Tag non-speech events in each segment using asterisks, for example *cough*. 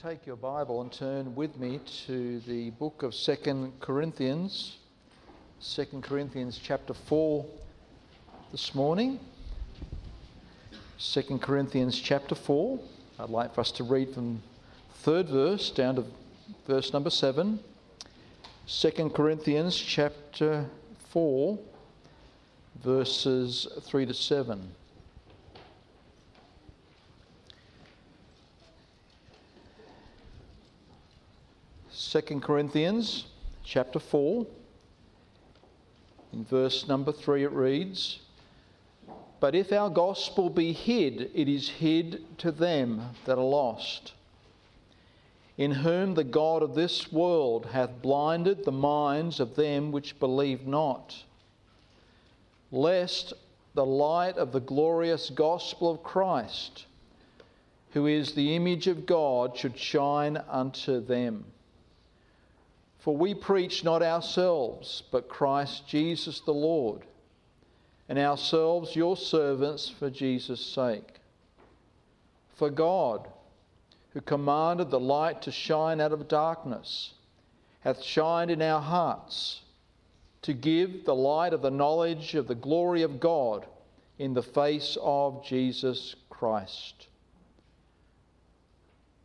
Take your Bible and turn with me to the book of Second Corinthians, Second Corinthians chapter 4 this morning. Second Corinthians chapter 4. I'd like for us to read from third verse down to verse number 7. Second Corinthians chapter 4 verses 3 to 7. 2 Corinthians chapter 4, in verse number 3, it reads But if our gospel be hid, it is hid to them that are lost, in whom the God of this world hath blinded the minds of them which believe not, lest the light of the glorious gospel of Christ, who is the image of God, should shine unto them. For we preach not ourselves, but Christ Jesus the Lord, and ourselves your servants for Jesus' sake. For God, who commanded the light to shine out of darkness, hath shined in our hearts to give the light of the knowledge of the glory of God in the face of Jesus Christ.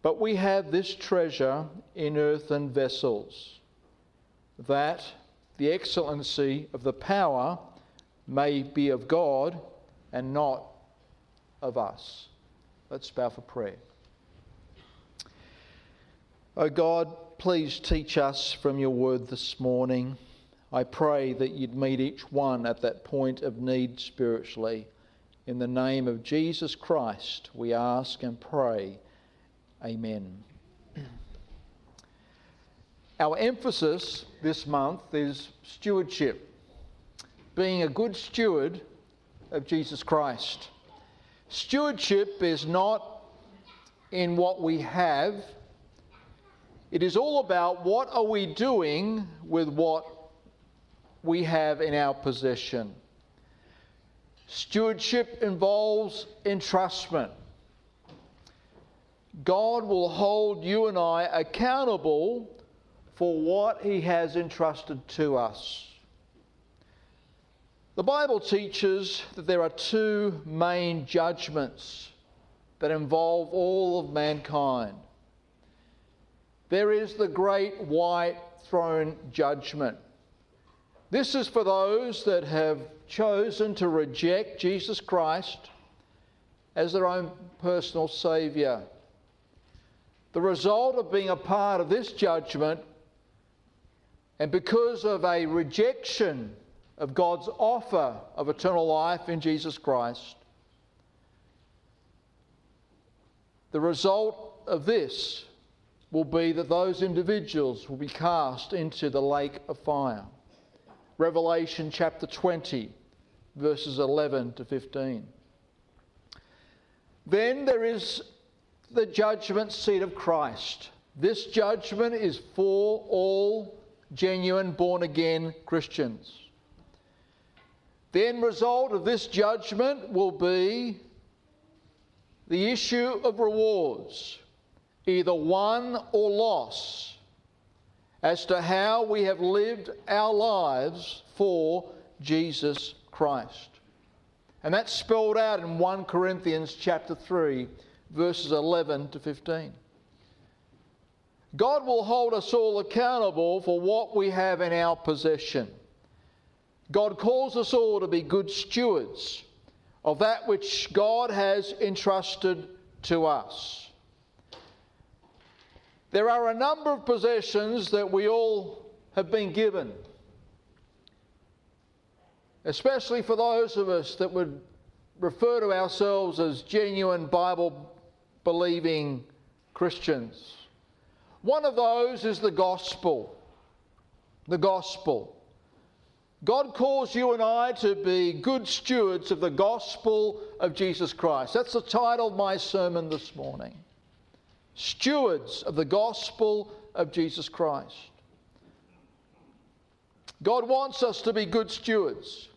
But we have this treasure in earthen vessels that the excellency of the power may be of God and not of us. Let's bow for prayer. O oh God, please teach us from your word this morning. I pray that you'd meet each one at that point of need spiritually. In the name of Jesus Christ, we ask and pray. Amen. Our emphasis this month is stewardship, being a good steward of Jesus Christ. Stewardship is not in what we have, it is all about what are we doing with what we have in our possession. Stewardship involves entrustment. God will hold you and I accountable for what he has entrusted to us. The Bible teaches that there are two main judgments that involve all of mankind. There is the great white throne judgment. This is for those that have chosen to reject Jesus Christ as their own personal Saviour. The result of being a part of this judgment and because of a rejection of God's offer of eternal life in Jesus Christ, the result of this will be that those individuals will be cast into the lake of fire. Revelation chapter 20, verses 11 to 15. Then there is the judgment seat of Christ. This judgment is for all genuine born again Christians. The end result of this judgment will be the issue of rewards, either won or loss, as to how we have lived our lives for Jesus Christ. And that's spelled out in 1 Corinthians chapter 3 verses 11 to 15. God will hold us all accountable for what we have in our possession. God calls us all to be good stewards of that which God has entrusted to us. There are a number of possessions that we all have been given, especially for those of us that would refer to ourselves as genuine Bible believing Christians. One of those is the gospel. The gospel. God calls you and I to be good stewards of the gospel of Jesus Christ. That's the title of my sermon this morning. Stewards of the gospel of Jesus Christ. God wants us to be good stewards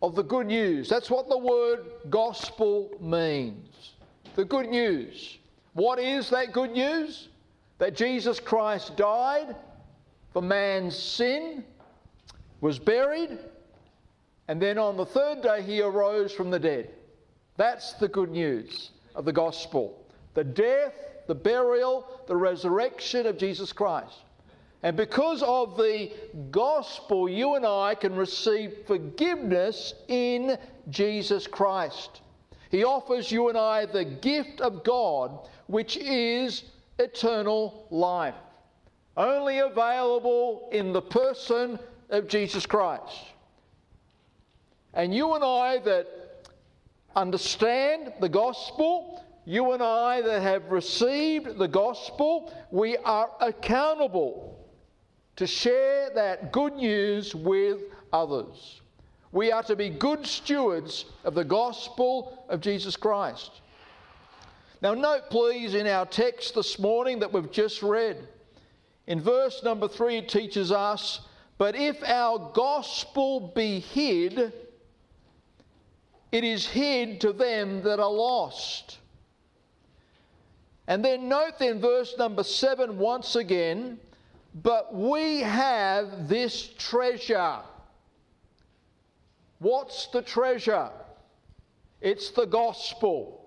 of the good news. That's what the word gospel means. The good news. What is that good news? That Jesus Christ died for man's sin, was buried, and then on the third day he arose from the dead. That's the good news of the gospel the death, the burial, the resurrection of Jesus Christ. And because of the gospel, you and I can receive forgiveness in Jesus Christ. He offers you and I the gift of God, which is eternal life, only available in the person of Jesus Christ. And you and I that understand the gospel, you and I that have received the gospel, we are accountable to share that good news with others. We are to be good stewards of the gospel of Jesus Christ. Now, note please in our text this morning that we've just read, in verse number three, it teaches us, But if our gospel be hid, it is hid to them that are lost. And then note then verse number seven once again, but we have this treasure. What's the treasure? It's the gospel,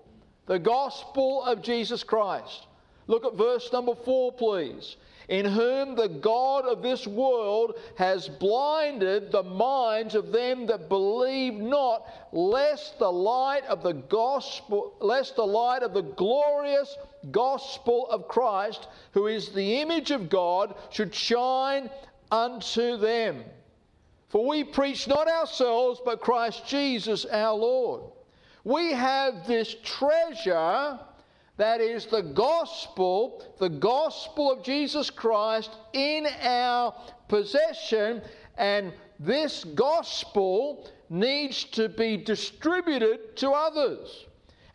the gospel of Jesus Christ. Look at verse number four, please in whom the God of this world has blinded the minds of them that believe not, lest the light of the gospel, lest the light of the glorious gospel of Christ, who is the image of God, should shine unto them. For we preach not ourselves, but Christ Jesus our Lord. We have this treasure that is the gospel, the gospel of Jesus Christ in our possession, and this gospel needs to be distributed to others.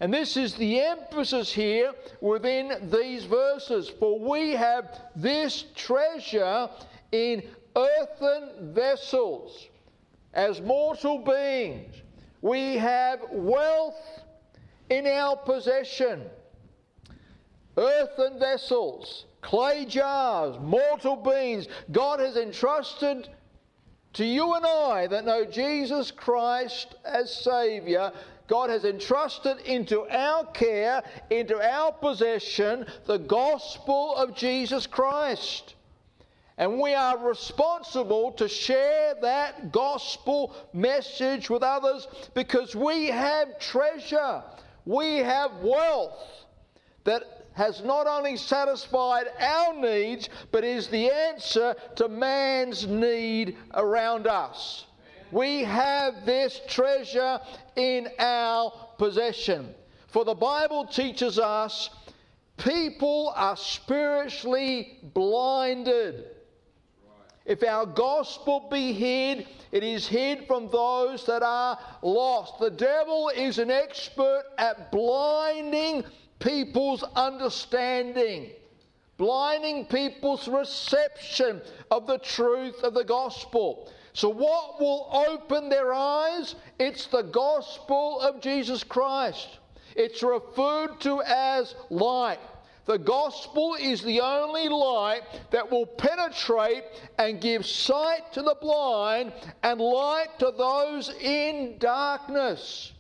And this is the emphasis here within these verses. For we have this treasure in earthen vessels. As mortal beings, we have wealth in our possession earthen vessels, clay jars, mortal beings. God has entrusted to you and I that know Jesus Christ as Saviour. God has entrusted into our care, into our possession, the gospel of Jesus Christ. And we are responsible to share that gospel message with others because we have treasure, we have wealth that has not only satisfied our needs, but is the answer to man's need around us. We have this treasure in our possession. For the Bible teaches us people are spiritually blinded. If our gospel be hid, it is hid from those that are lost. The devil is an expert at blinding people's understanding, blinding people's reception of the truth of the gospel. So, what will open their eyes? It's the gospel of Jesus Christ. It's referred to as light. The gospel is the only light that will penetrate and give sight to the blind and light to those in darkness.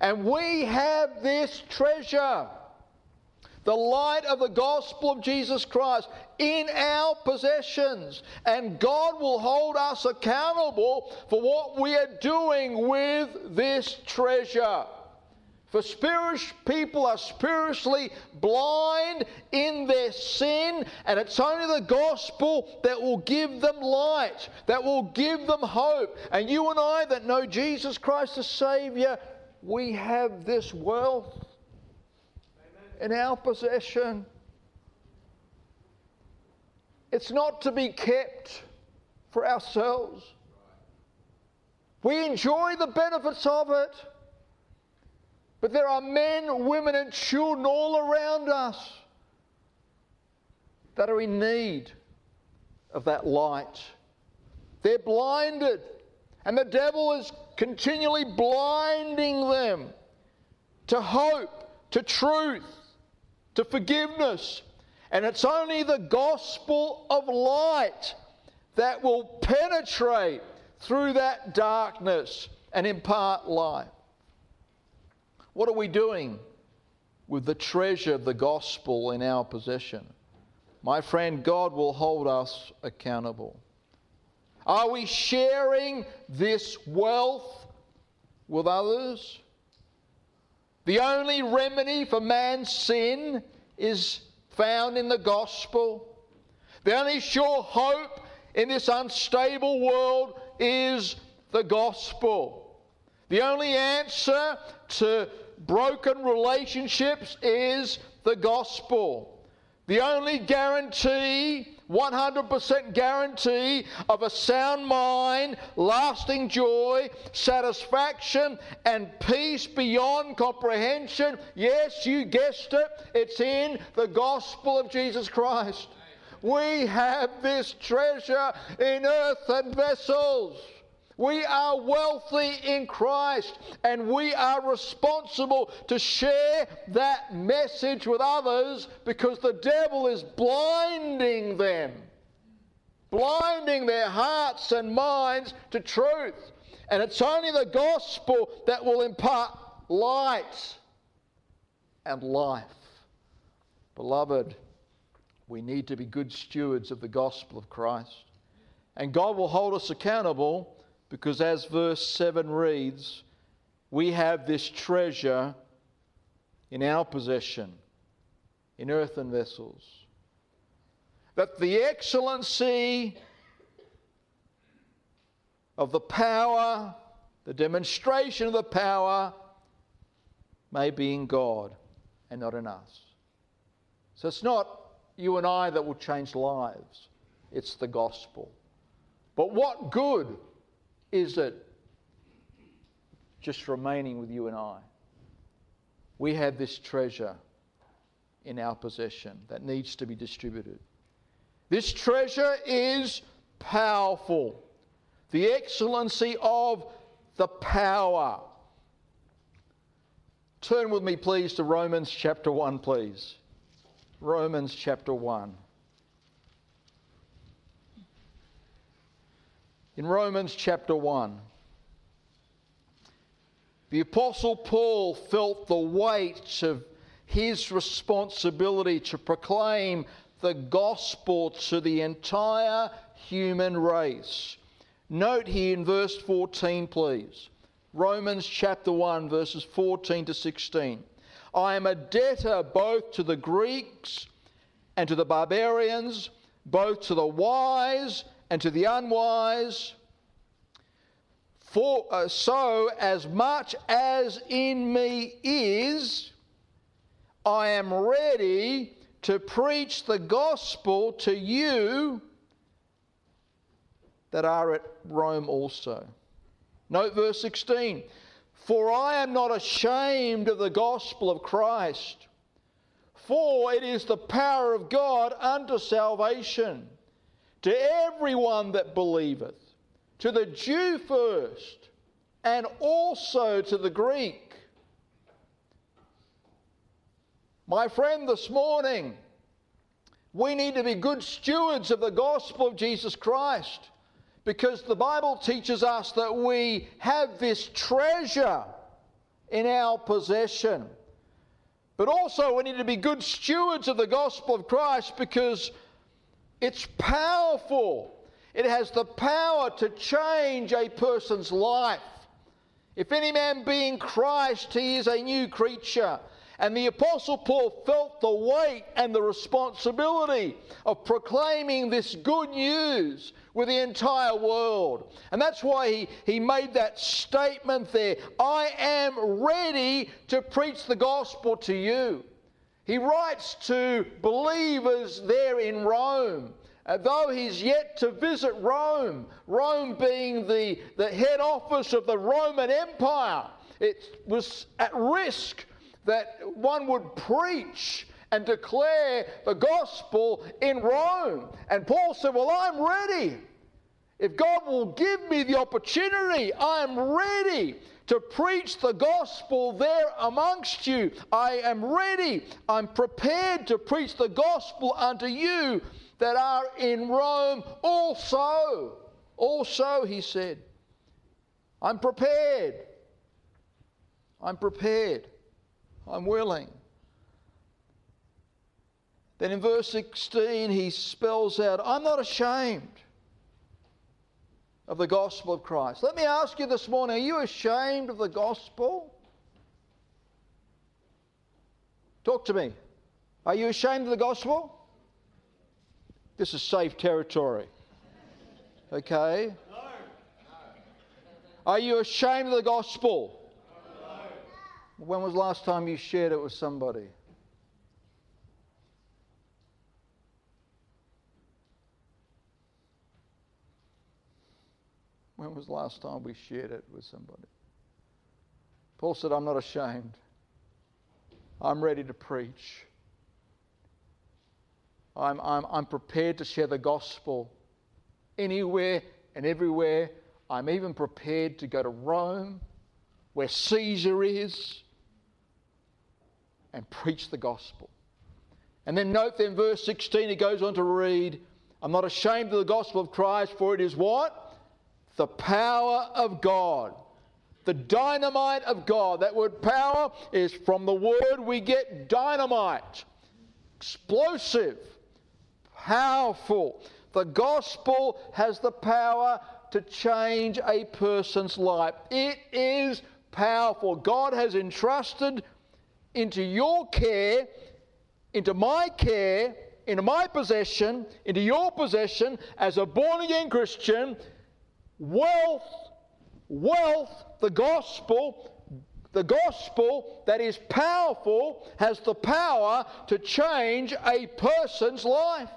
And we have this treasure the light of the gospel of Jesus Christ in our possessions. And God will hold us accountable for what we are doing with this treasure. For spiritual people are spiritually blind in their sin, and it's only the gospel that will give them light, that will give them hope. And you and I that know Jesus Christ as Savior, we have this wealth in our possession. It's not to be kept for ourselves. We enjoy the benefits of it. But there are men, women, and children all around us that are in need of that light. They're blinded, and the devil is continually blinding them to hope, to truth to forgiveness. And it's only the gospel of light that will penetrate through that darkness and impart life. What are we doing with the treasure of the gospel in our possession? My friend, God will hold us accountable. Are we sharing this wealth with others? The only remedy for man's sin is found in the gospel. The only sure hope in this unstable world is the gospel. The only answer to broken relationships is the gospel. The only guarantee 100% guarantee of a sound mind, lasting joy, satisfaction, and peace beyond comprehension. Yes, you guessed it, it's in the gospel of Jesus Christ. We have this treasure in earthen vessels. We are wealthy in Christ and we are responsible to share that message with others because the devil is blinding them, blinding their hearts and minds to truth. And it's only the gospel that will impart light and life. Beloved, we need to be good stewards of the gospel of Christ. And God will hold us accountable because, as verse 7 reads, we have this treasure in our possession in earthen vessels. That the excellency of the power, the demonstration of the power, may be in God and not in us. So it's not you and I that will change lives, it's the gospel. But what good is it just remaining with you and I? We have this treasure in our possession that needs to be distributed. This treasure is powerful. The excellency of the power. Turn with me, please, to Romans chapter 1, please. Romans chapter 1. In Romans chapter 1. The Apostle Paul felt the weight of his responsibility to proclaim the gospel to the entire human race. Note here in verse 14, please. Romans chapter 1, verses 14 to 16. I am a debtor both to the Greeks and to the barbarians, both to the wise and to the unwise. For uh, so, as much as in me is, I am ready to preach the gospel to you that are at Rome also. Note verse 16 For I am not ashamed of the gospel of Christ, for it is the power of God unto salvation to everyone that believeth, to the Jew first, and also to the Greek. My friend, this morning, we need to be good stewards of the gospel of Jesus Christ because the Bible teaches us that we have this treasure in our possession. But also, we need to be good stewards of the gospel of Christ because it's powerful. It has the power to change a person's life. If any man be in Christ, he is a new creature. And the Apostle Paul felt the weight and the responsibility of proclaiming this good news with the entire world. And that's why he, he made that statement there I am ready to preach the gospel to you. He writes to believers there in Rome. Uh, though he's yet to visit Rome, Rome being the, the head office of the Roman Empire, it was at risk that one would preach and declare the gospel in Rome. And Paul said, Well, I'm ready. If God will give me the opportunity, I am ready to preach the gospel there amongst you. I am ready. I'm prepared to preach the gospel unto you that are in Rome also. Also, he said, I'm prepared. I'm prepared. I'm willing. Then in verse 16, he spells out, I'm not ashamed of the gospel of Christ. Let me ask you this morning are you ashamed of the gospel? Talk to me. Are you ashamed of the gospel? This is safe territory. Okay? No. Are you ashamed of the gospel? No. When was the last time you shared it with somebody? When was the last time we shared it with somebody? Paul said, I'm not ashamed. I'm ready to preach. I'm, I'm, I'm prepared to share the gospel anywhere and everywhere. I'm even prepared to go to Rome, where Caesar is, and preach the gospel. And then note then, verse 16, he goes on to read, I'm not ashamed of the gospel of Christ, for it is what? The power of God. The dynamite of God. That word power is from the word we get dynamite, explosive, powerful. The gospel has the power to change a person's life. It is powerful. God has entrusted into your care, into my care, into my possession, into your possession as a born again Christian wealth, wealth, the gospel, the gospel that is powerful has the power to change a person's life.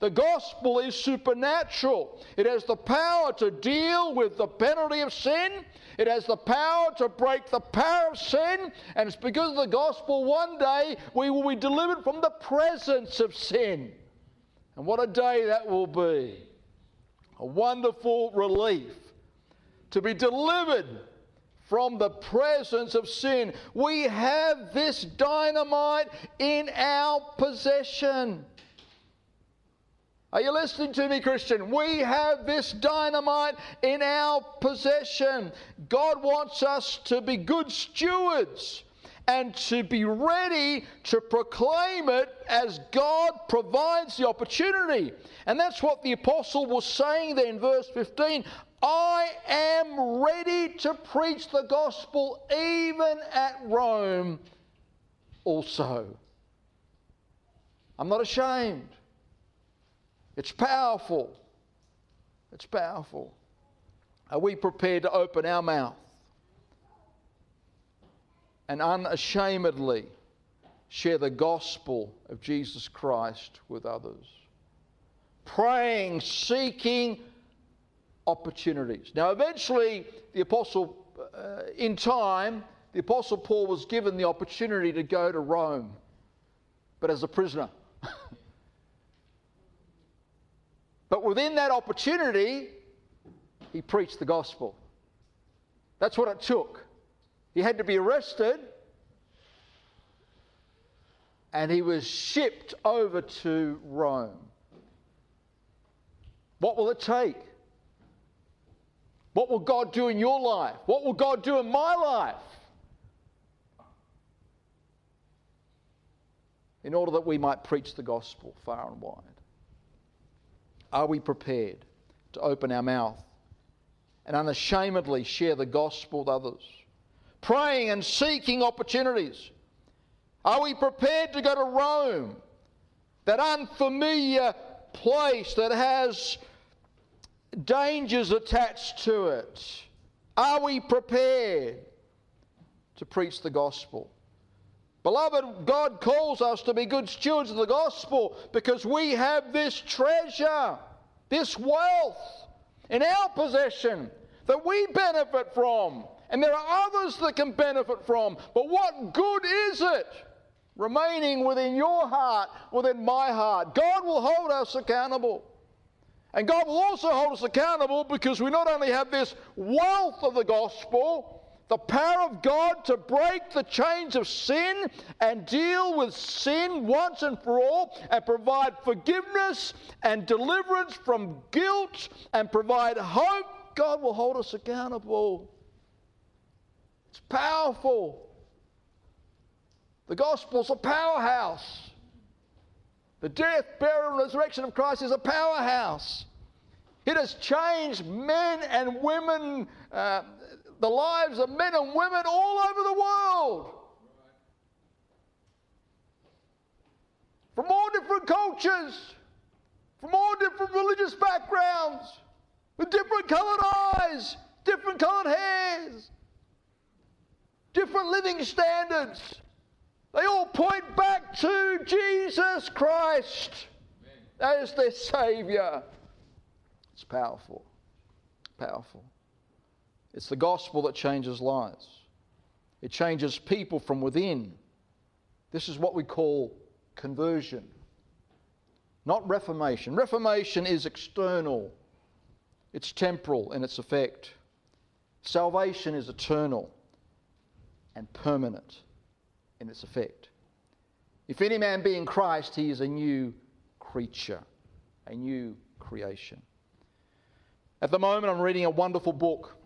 The gospel is supernatural. It has the power to deal with the penalty of sin. It has the power to break the power of sin. And it's because of the gospel one day we will be delivered from the presence of sin. And what a day that will be! A wonderful relief to be delivered from the presence of sin. We have this dynamite in our possession. Are you listening to me, Christian? We have this dynamite in our possession. God wants us to be good stewards and to be ready to proclaim it as God provides the opportunity. And that's what the apostle was saying there in verse 15. I am ready to preach the gospel even at Rome also. I'm not ashamed. It's powerful. It's powerful. Are we prepared to open our mouth and unashamedly share the gospel of Jesus Christ with others. Praying, seeking opportunities. Now, eventually, the apostle, uh, in time, the apostle Paul was given the opportunity to go to Rome, but as a prisoner. *laughs* but within that opportunity, he preached the gospel. That's what it took. He had to be arrested and he was shipped over to Rome. What will it take? What will God do in your life? What will God do in my life? In order that we might preach the gospel far and wide. Are we prepared to open our mouth and unashamedly share the gospel with others? Praying and seeking opportunities? Are we prepared to go to Rome, that unfamiliar place that has dangers attached to it? Are we prepared to preach the gospel? Beloved, God calls us to be good stewards of the gospel because we have this treasure, this wealth in our possession that we benefit from. And there are others that can benefit from. But what good is it remaining within your heart, within my heart? God will hold us accountable. And God will also hold us accountable because we not only have this wealth of the gospel, the power of God to break the chains of sin and deal with sin once and for all and provide forgiveness and deliverance from guilt and provide hope, God will hold us accountable. It's powerful. The gospel's a powerhouse. The death, burial, and resurrection of Christ is a powerhouse. It has changed men and women uh, the lives of men and women all over the world. From all different cultures, from all different religious backgrounds, with different colored eyes, different colored hairs, different living standards. They all point back to Jesus Christ Amen. as their Savior. It's powerful. Powerful. It's the gospel that changes lives, it changes people from within. This is what we call conversion, not reformation. Reformation is external, it's temporal in its effect. Salvation is eternal and permanent in its effect. If any man be in Christ, he is a new creature, a new creation. At the moment, I'm reading a wonderful book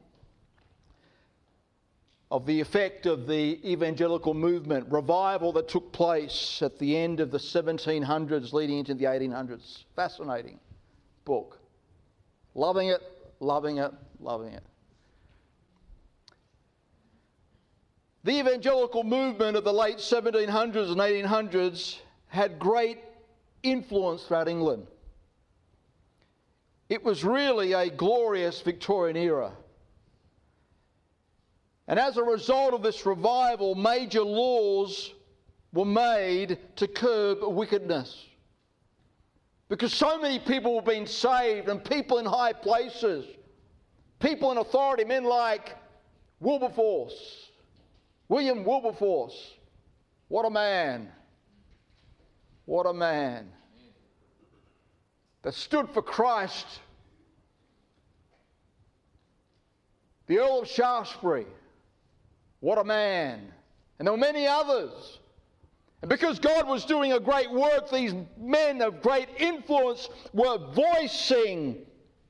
of the effect of the evangelical movement, revival that took place at the end of the 1700s leading into the 1800s. Fascinating book. Loving it, loving it, loving it. The evangelical movement of the late 1700s and 1800s had great influence throughout England. It was really a glorious Victorian era. And as a result of this revival, major laws were made to curb wickedness. Because so many people were being saved, and people in high places, people in authority, men like Wilberforce, William Wilberforce. What a man! What a man! That stood for Christ. The Earl of Shaftesbury what a man. And there were many others. And because God was doing a great work, these men of great influence were voicing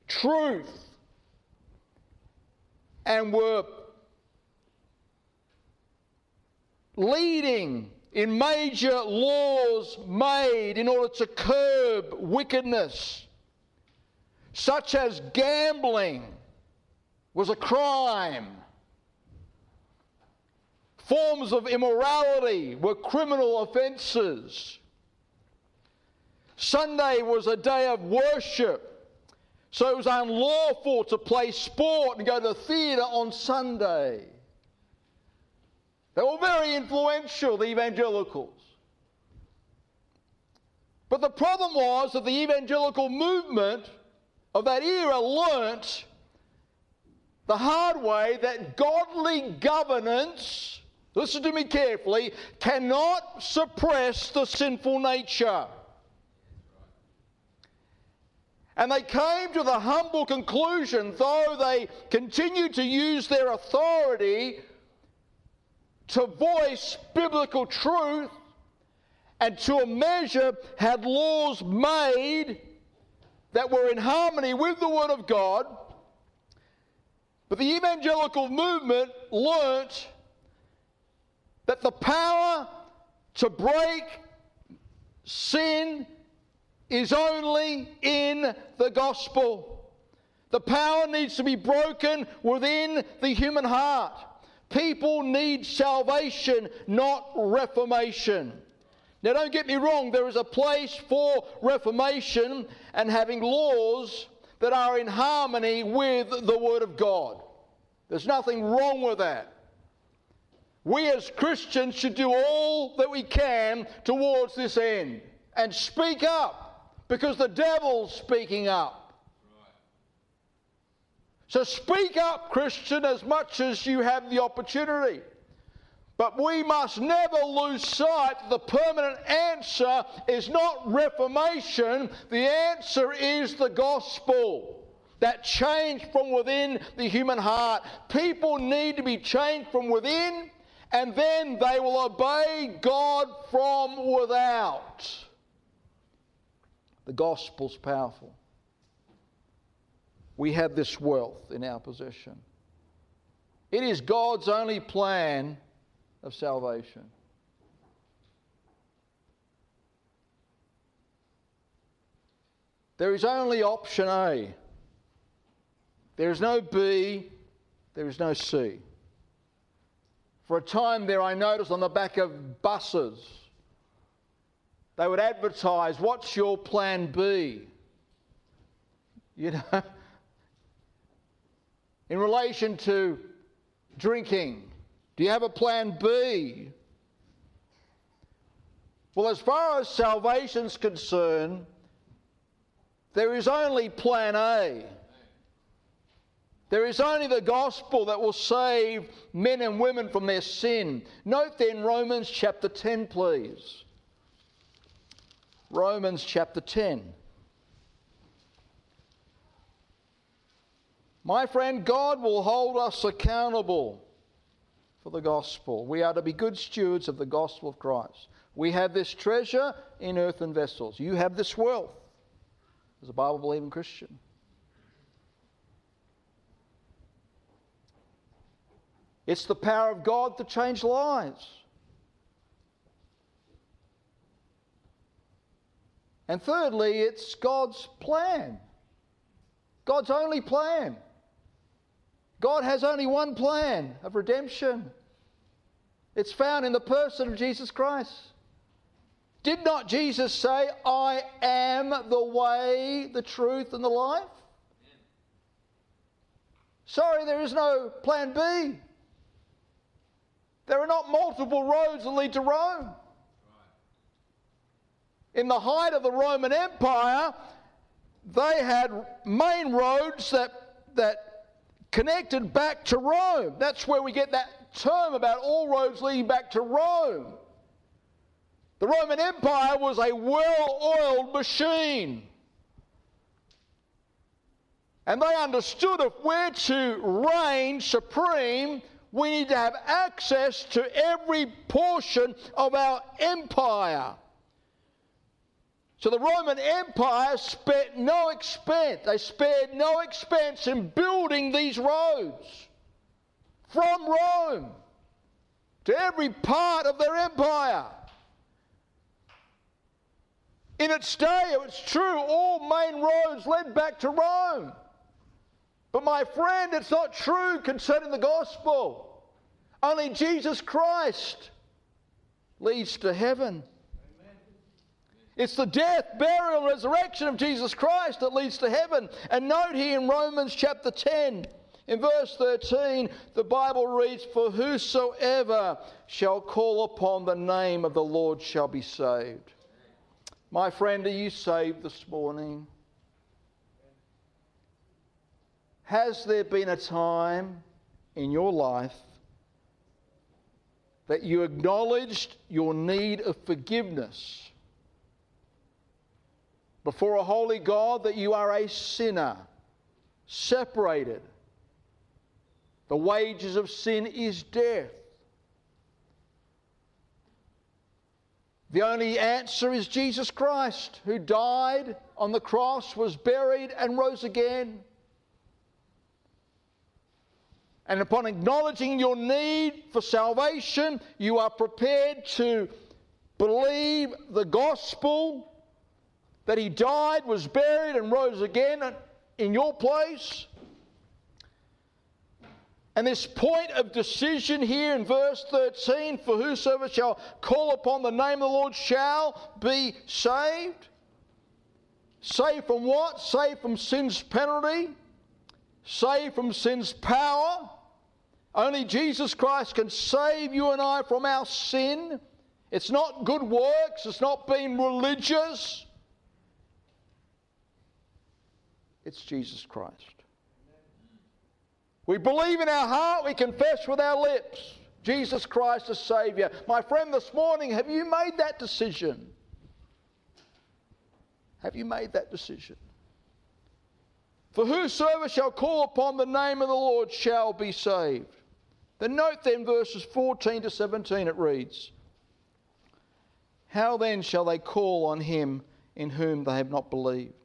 truth and were leading in major laws made in order to curb wickedness, such as gambling was a crime Forms of immorality were criminal offenses. Sunday was a day of worship, so it was unlawful to play sport and go to the theatre on Sunday. They were very influential, the evangelicals. But the problem was that the evangelical movement of that era learnt the hard way that godly governance listen to me carefully, cannot suppress the sinful nature. And they came to the humble conclusion, though they continued to use their authority to voice biblical truth and to a measure had laws made that were in harmony with the Word of God. But the evangelical movement learnt that the power to break sin is only in the gospel. The power needs to be broken within the human heart. People need salvation, not reformation. Now, don't get me wrong, there is a place for reformation and having laws that are in harmony with the Word of God. There's nothing wrong with that. We as Christians should do all that we can towards this end and speak up because the devil's speaking up. So speak up, Christian, as much as you have the opportunity. But we must never lose sight the permanent answer is not reformation, the answer is the gospel. That change from within the human heart. People need to be changed from within, and then they will obey God from without. The gospel's powerful. We have this wealth in our possession. It is God's only plan of salvation. There is only option A. There is no B, there is no C. For a time there, I noticed on the back of buses, they would advertise, What's your plan B? You know, *laughs* in relation to drinking, do you have a plan B? Well, as far as salvation's concerned, there is only plan A. There is only the gospel that will save men and women from their sin. Note then Romans chapter 10, please. Romans chapter 10. My friend, God will hold us accountable for the gospel. We are to be good stewards of the gospel of Christ. We have this treasure in earthen vessels. You have this wealth as a Bible believing Christian. It's the power of God to change lives. And thirdly, it's God's plan. God's only plan. God has only one plan of redemption. It's found in the person of Jesus Christ. Did not Jesus say, I am the way, the truth, and the life? Sorry, there is no plan B. There are not multiple roads that lead to Rome. In the height of the Roman Empire, they had main roads that, that connected back to Rome. That's where we get that term about all roads leading back to Rome. The Roman Empire was a well oiled machine. And they understood if we're to reign supreme, we need to have access to every portion of our empire. So the Roman Empire spared no expense. They spared no expense in building these roads from Rome to every part of their empire. In its day, it's true, all main roads led back to Rome. But my friend, it's not true concerning the gospel. Only Jesus Christ leads to heaven. It's the death, burial, and resurrection of Jesus Christ that leads to heaven. And note here in Romans chapter 10, in verse 13, the Bible reads, For whosoever shall call upon the name of the Lord shall be saved. My friend, are you saved this morning? Has there been a time in your life that you acknowledged your need of forgiveness? Before a holy God that you are a sinner, separated. The wages of sin is death. The only answer is Jesus Christ, who died on the cross, was buried, and rose again. And upon acknowledging your need for salvation, you are prepared to believe the gospel that he died, was buried, and rose again in your place. And this point of decision here in verse 13 for whosoever shall call upon the name of the Lord shall be saved. Saved from what? Saved from sin's penalty, saved from sin's power. Only Jesus Christ can save you and I from our sin. It's not good works, it's not being religious. It's Jesus Christ. We believe in our heart, we confess with our lips. Jesus Christ as Saviour. My friend, this morning, have you made that decision? Have you made that decision? For whosoever shall call upon the name of the Lord shall be saved. Then note then verses 14 to 17 it reads How then shall they call on him in whom they have not believed?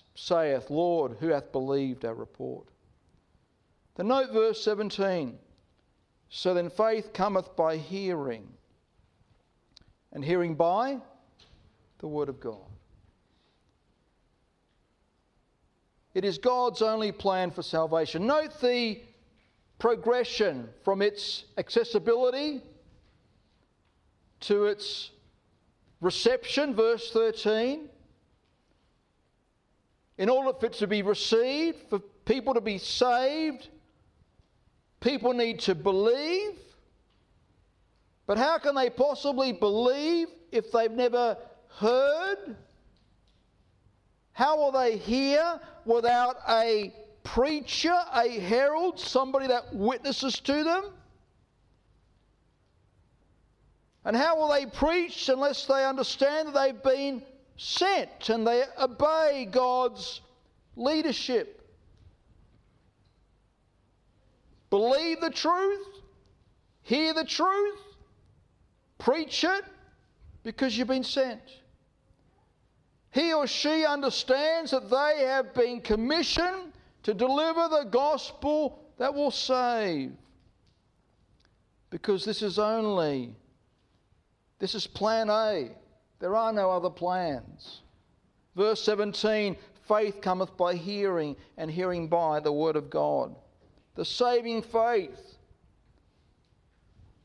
saith, Lord, who hath believed our report? Then note verse 17. So then faith cometh by hearing, and hearing by the word of God. It is God's only plan for salvation. Note the progression from its accessibility to its reception, verse 13. In order for it to be received, for people to be saved, people need to believe. But how can they possibly believe if they've never heard? How will they hear without a preacher, a herald, somebody that witnesses to them? And how will they preach unless they understand that they've been sent and they obey God's leadership? Believe the truth, hear the truth, preach it because you've been sent. He or she understands that they have been commissioned to deliver the gospel that will save. Because this is only, this is plan A. There are no other plans. Verse 17 faith cometh by hearing, and hearing by the word of God. The saving faith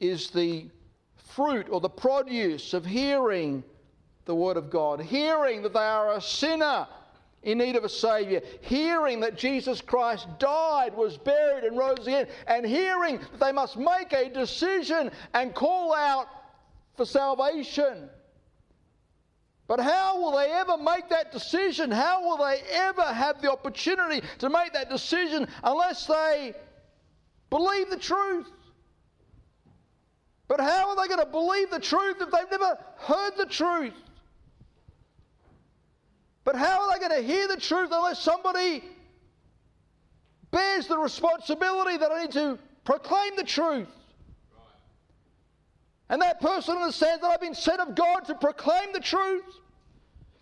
is the fruit or the produce of hearing the word of God, hearing that they are a sinner in need of a Savior, hearing that Jesus Christ died, was buried, and rose again, and hearing that they must make a decision and call out for salvation. But how will they ever make that decision? How will they ever have the opportunity to make that decision unless they believe the truth? But how are they going to believe the truth if they've never heard the truth? But how are they going to hear the truth unless somebody bears the responsibility that I need to proclaim the truth? And that person understands that I've been sent of God to proclaim the truth.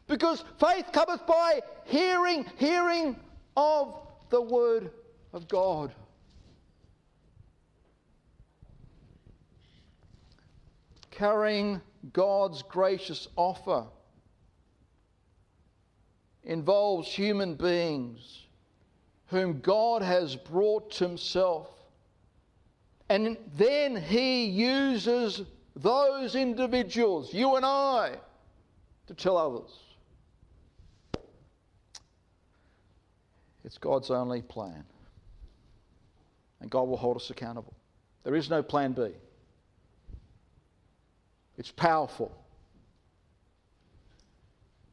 Because faith cometh by hearing, hearing of the Word of God. Carrying God's gracious offer involves human beings whom God has brought to Himself. And then He uses those individuals, you and I, to tell others. It's God's only plan. And God will hold us accountable. There is no plan B. It's powerful.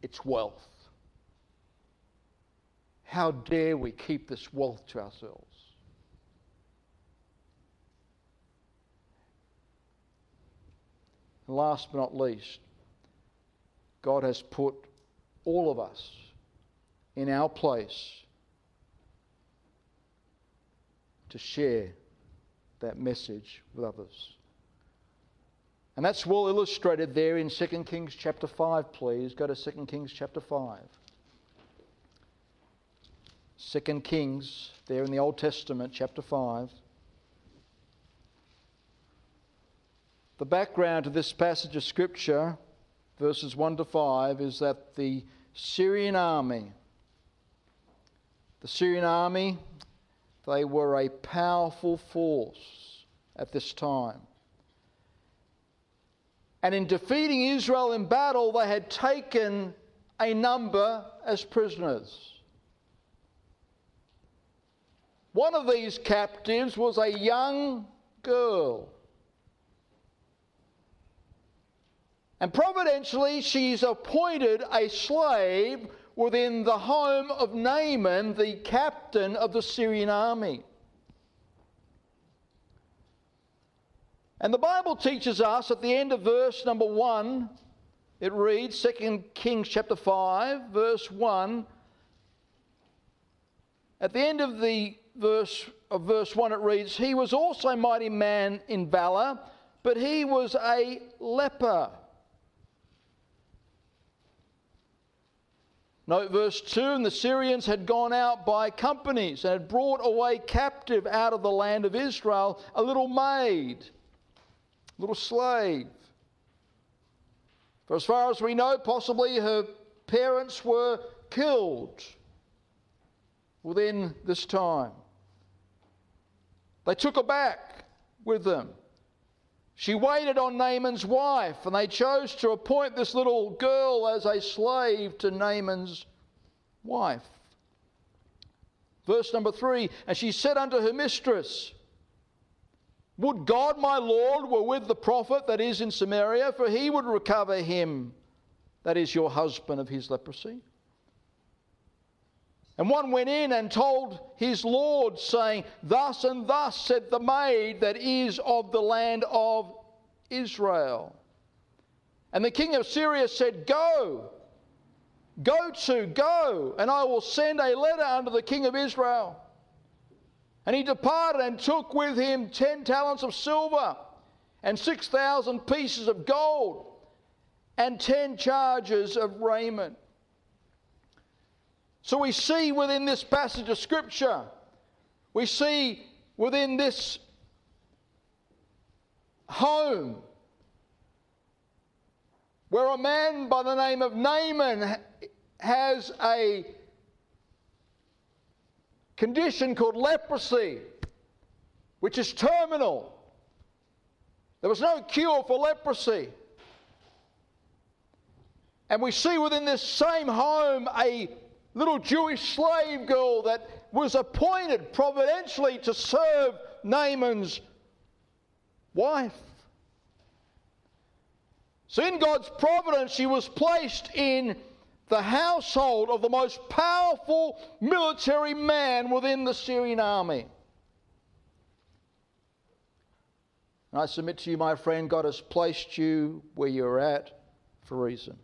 It's wealth. How dare we keep this wealth to ourselves? And last but not least, God has put all of us in our place to share that message with others. And that's well illustrated there in 2 Kings chapter 5, please. Go to 2 Kings chapter 5. Second Kings, there in the Old Testament, chapter 5. The background to this passage of Scripture, verses 1 to 5, is that the Syrian army, the Syrian army, they were a powerful force at this time. And in defeating Israel in battle, they had taken a number as prisoners. One of these captives was a young girl. And providentially, she's appointed a slave within the home of Naaman, the captain of the Syrian army. And the Bible teaches us at the end of verse number 1, it reads, 2 Kings chapter 5, verse 1. At the end of the verse of verse 1 it reads, He was also a mighty man in valor, but he was a leper. Note verse 2 And the Syrians had gone out by companies and had brought away captive out of the land of Israel a little maid a little slave. For as far as we know, possibly her parents were killed within this time. They took her back with them. She waited on Naaman's wife, and they chose to appoint this little girl as a slave to Naaman's wife. Verse number three And she said unto her mistress, would God my Lord were with the prophet that is in Samaria, for he would recover him that is your husband of his leprosy. And one went in and told his Lord, saying, Thus and thus said the maid that is of the land of Israel. And the king of Syria said, Go, go to, go, and I will send a letter unto the king of Israel. And he departed and took with him ten talents of silver and six thousand pieces of gold and ten charges of raiment. So we see within this passage of Scripture, we see within this home where a man by the name of Naaman has a condition called leprosy, which is terminal. There was no cure for leprosy. And we see within this same home a little Jewish slave girl that was appointed providentially to serve Naaman's wife. So, in God's providence, she was placed in the household of the most powerful military man within the Syrian army. And I submit to you, my friend, God has placed you where you're at for a reason.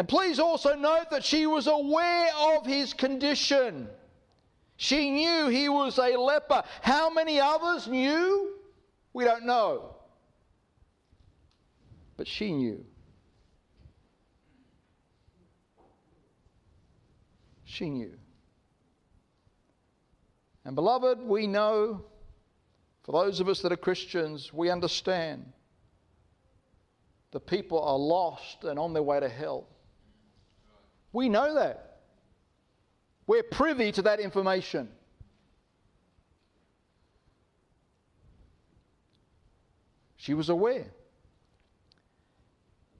And please also note that she was aware of his condition. She knew he was a leper. How many others knew? We don't know but she knew. She knew. And, beloved, we know, for those of us that are Christians, we understand the people are lost and on their way to hell. We know that. We're privy to that information. She was aware.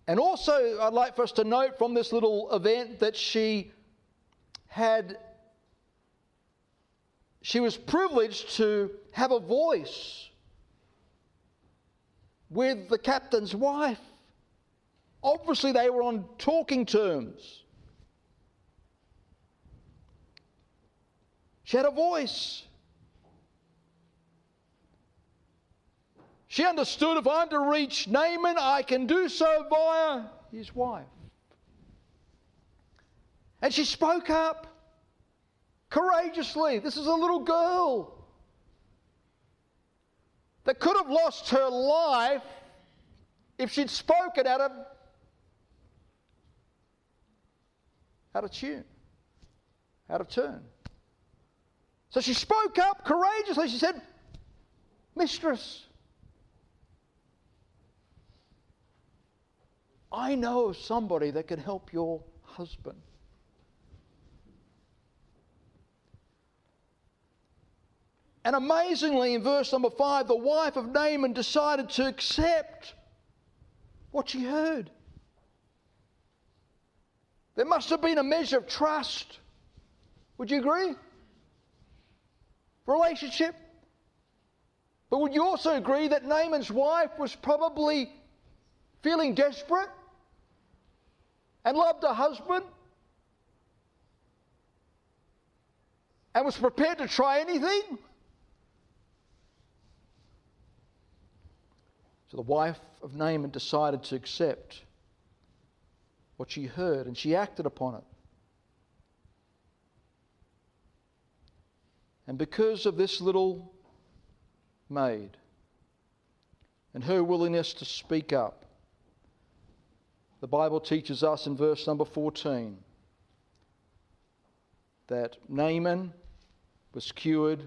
And also, I'd like for us to note from this little event that she had, she was privileged to have a voice with the captain's wife. Obviously, they were on talking terms. She had a voice. She understood if I'm to reach Naaman, I can do so via his wife. And she spoke up courageously. This is a little girl that could have lost her life if she'd spoken out of out of tune, out of turn. So she spoke up courageously. She said, Mistress, I know somebody that can help your husband. And amazingly, in verse number five, the wife of Naaman decided to accept what she heard. There must have been a measure of trust. Would you agree? Relationship. But would you also agree that Naaman's wife was probably feeling desperate and loved her husband and was prepared to try anything? So the wife of Naaman decided to accept what she heard and she acted upon it. And because of this little maid and her willingness to speak up, the Bible teaches us in verse number 14 that Naaman was cured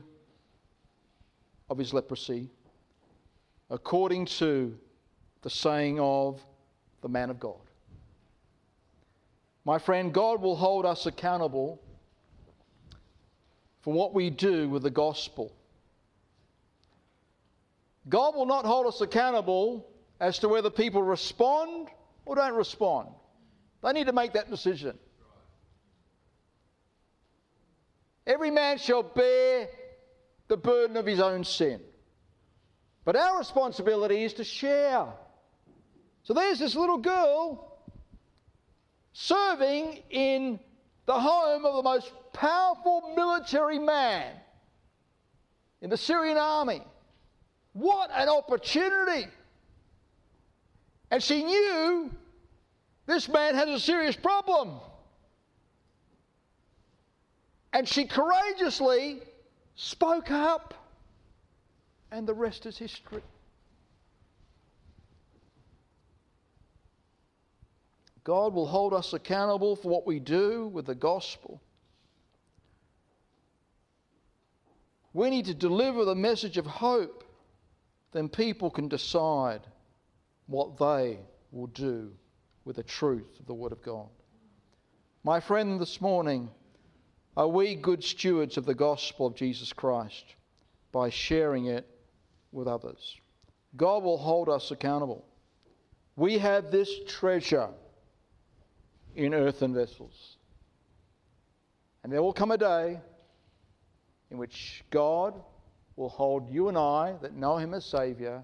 of his leprosy according to the saying of the man of God. My friend, God will hold us accountable for what we do with the gospel. God will not hold us accountable as to whether people respond or don't respond. They need to make that decision. Every man shall bear the burden of his own sin. But our responsibility is to share. So there's this little girl serving in the home of the most powerful military man in the Syrian army. What an opportunity! And she knew this man has a serious problem. And she courageously spoke up, and the rest is history. God will hold us accountable for what we do with the gospel. We need to deliver the message of hope, then people can decide what they will do with the truth of the Word of God. My friend, this morning, are we good stewards of the gospel of Jesus Christ by sharing it with others? God will hold us accountable. We have this treasure in earthen vessels. And there will come a day in which God will hold you and I, that know Him as Saviour,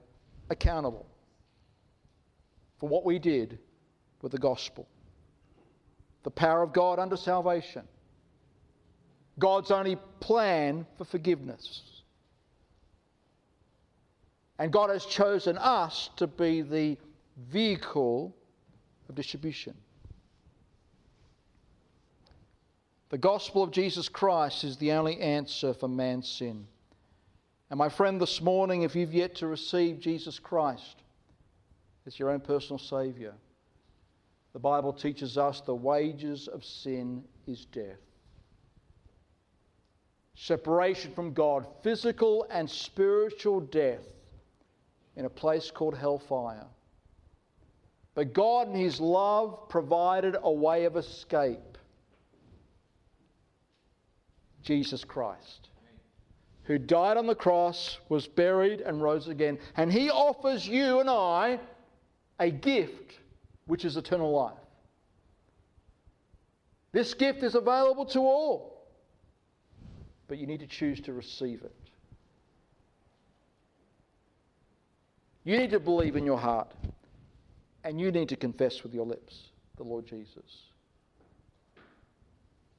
accountable for what we did with the gospel. The power of God unto salvation. God's only plan for forgiveness. And God has chosen us to be the vehicle of distribution. The gospel of Jesus Christ is the only answer for man's sin. And my friend, this morning, if you've yet to receive Jesus Christ as your own personal Saviour, the Bible teaches us the wages of sin is death. Separation from God, physical and spiritual death in a place called hellfire. But God, in His love, provided a way of escape Jesus Christ, who died on the cross, was buried, and rose again. And he offers you and I a gift, which is eternal life. This gift is available to all, but you need to choose to receive it. You need to believe in your heart, and you need to confess with your lips the Lord Jesus.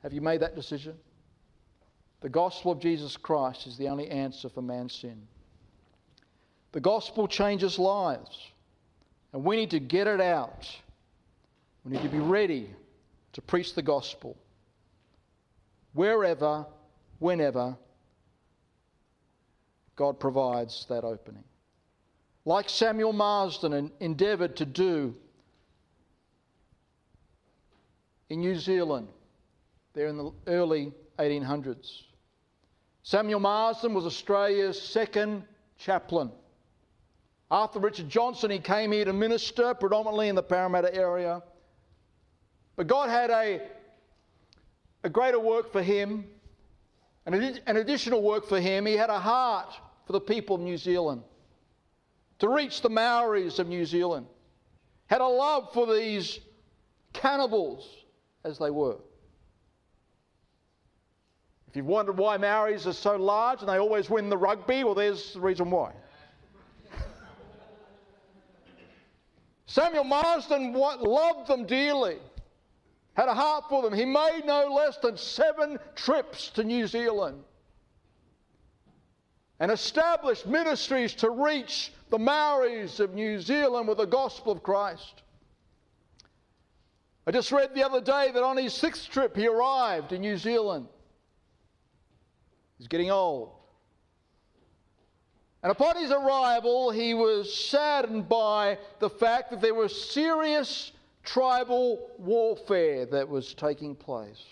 Have you made that decision? The gospel of Jesus Christ is the only answer for man's sin. The gospel changes lives, and we need to get it out. We need to be ready to preach the gospel wherever, whenever God provides that opening. Like Samuel Marsden endeavoured to do in New Zealand, there in the early 1800s. Samuel Marsden was Australia's second chaplain. After Richard Johnson, he came here to minister predominantly in the Parramatta area. But God had a, a greater work for him And an additional work for him, he had a heart for the people of New Zealand, to reach the Maoris of New Zealand, had a love for these cannibals as they were. If you've wondered why Maoris are so large and they always win the rugby, well, there's the reason why. *laughs* Samuel Marsden loved them dearly, had a heart for them. He made no less than seven trips to New Zealand and established ministries to reach the Maoris of New Zealand with the gospel of Christ. I just read the other day that on his sixth trip he arrived in New Zealand. He's getting old. And upon his arrival, he was saddened by the fact that there was serious tribal warfare that was taking place.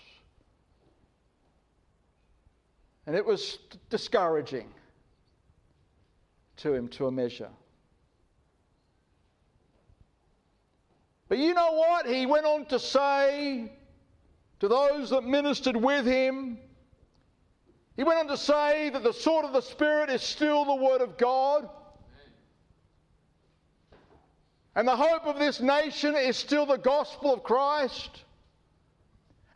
And it was discouraging to him to a measure. But you know what? He went on to say to those that ministered with him, he went on to say that the sword of the Spirit is still the Word of God. And the hope of this nation is still the gospel of Christ.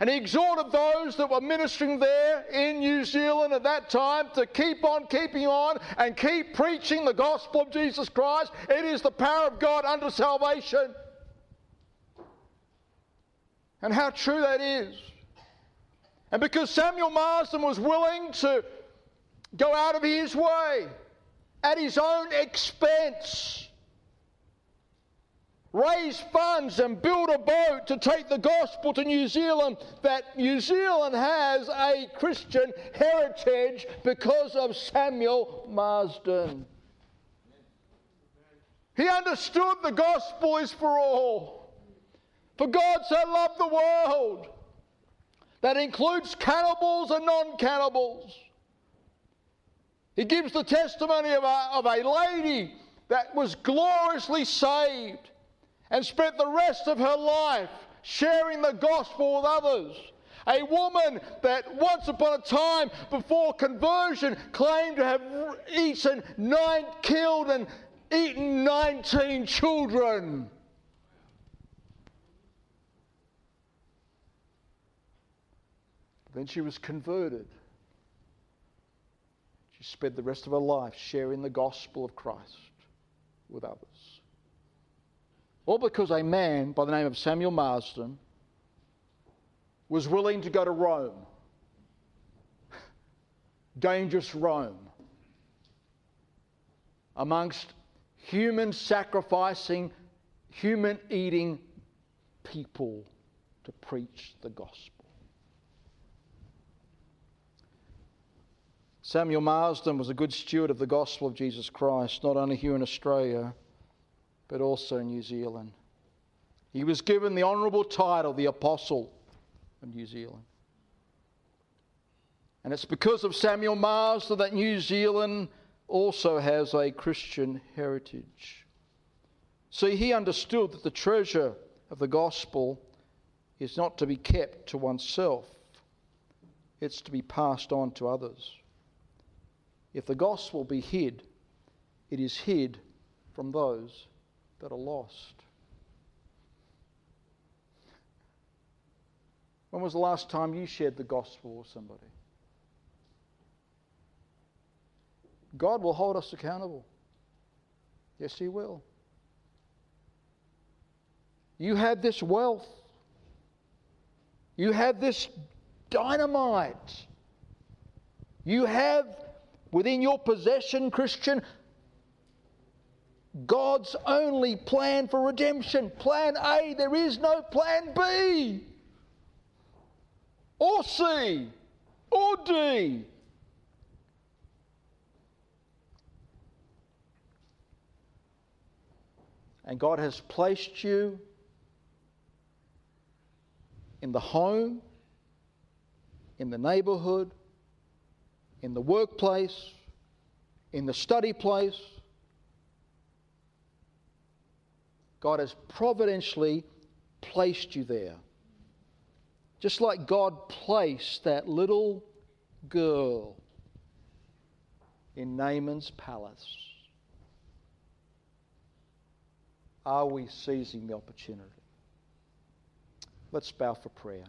And he exhorted those that were ministering there in New Zealand at that time to keep on keeping on and keep preaching the gospel of Jesus Christ. It is the power of God unto salvation. And how true that is. And because Samuel Marsden was willing to go out of his way at his own expense, raise funds and build a boat to take the gospel to New Zealand, that New Zealand has a Christian heritage because of Samuel Marsden. He understood the gospel is for all. For God so loved the world that includes cannibals and non cannibals. He gives the testimony of a, of a lady that was gloriously saved and spent the rest of her life sharing the gospel with others. A woman that once upon a time before conversion claimed to have eaten nine, killed and eaten 19 children. Then she was converted. She spent the rest of her life sharing the gospel of Christ with others. All because a man by the name of Samuel Marsden was willing to go to Rome, *laughs* dangerous Rome, amongst human sacrificing, human eating people to preach the gospel. Samuel Marsden was a good steward of the gospel of Jesus Christ, not only here in Australia, but also in New Zealand. He was given the honourable title, the Apostle of New Zealand. And it's because of Samuel Marsden that New Zealand also has a Christian heritage. See, he understood that the treasure of the gospel is not to be kept to oneself, it's to be passed on to others. If the gospel be hid, it is hid from those that are lost. When was the last time you shared the gospel with somebody? God will hold us accountable. Yes, He will. You had this wealth. You had this dynamite. You have within your possession, Christian, God's only plan for redemption. Plan A, there is no plan B, or C, or D. And God has placed you in the home, in the neighborhood, in the workplace, in the study place. God has providentially placed you there. Just like God placed that little girl in Naaman's palace. Are we seizing the opportunity? Let's bow for prayer.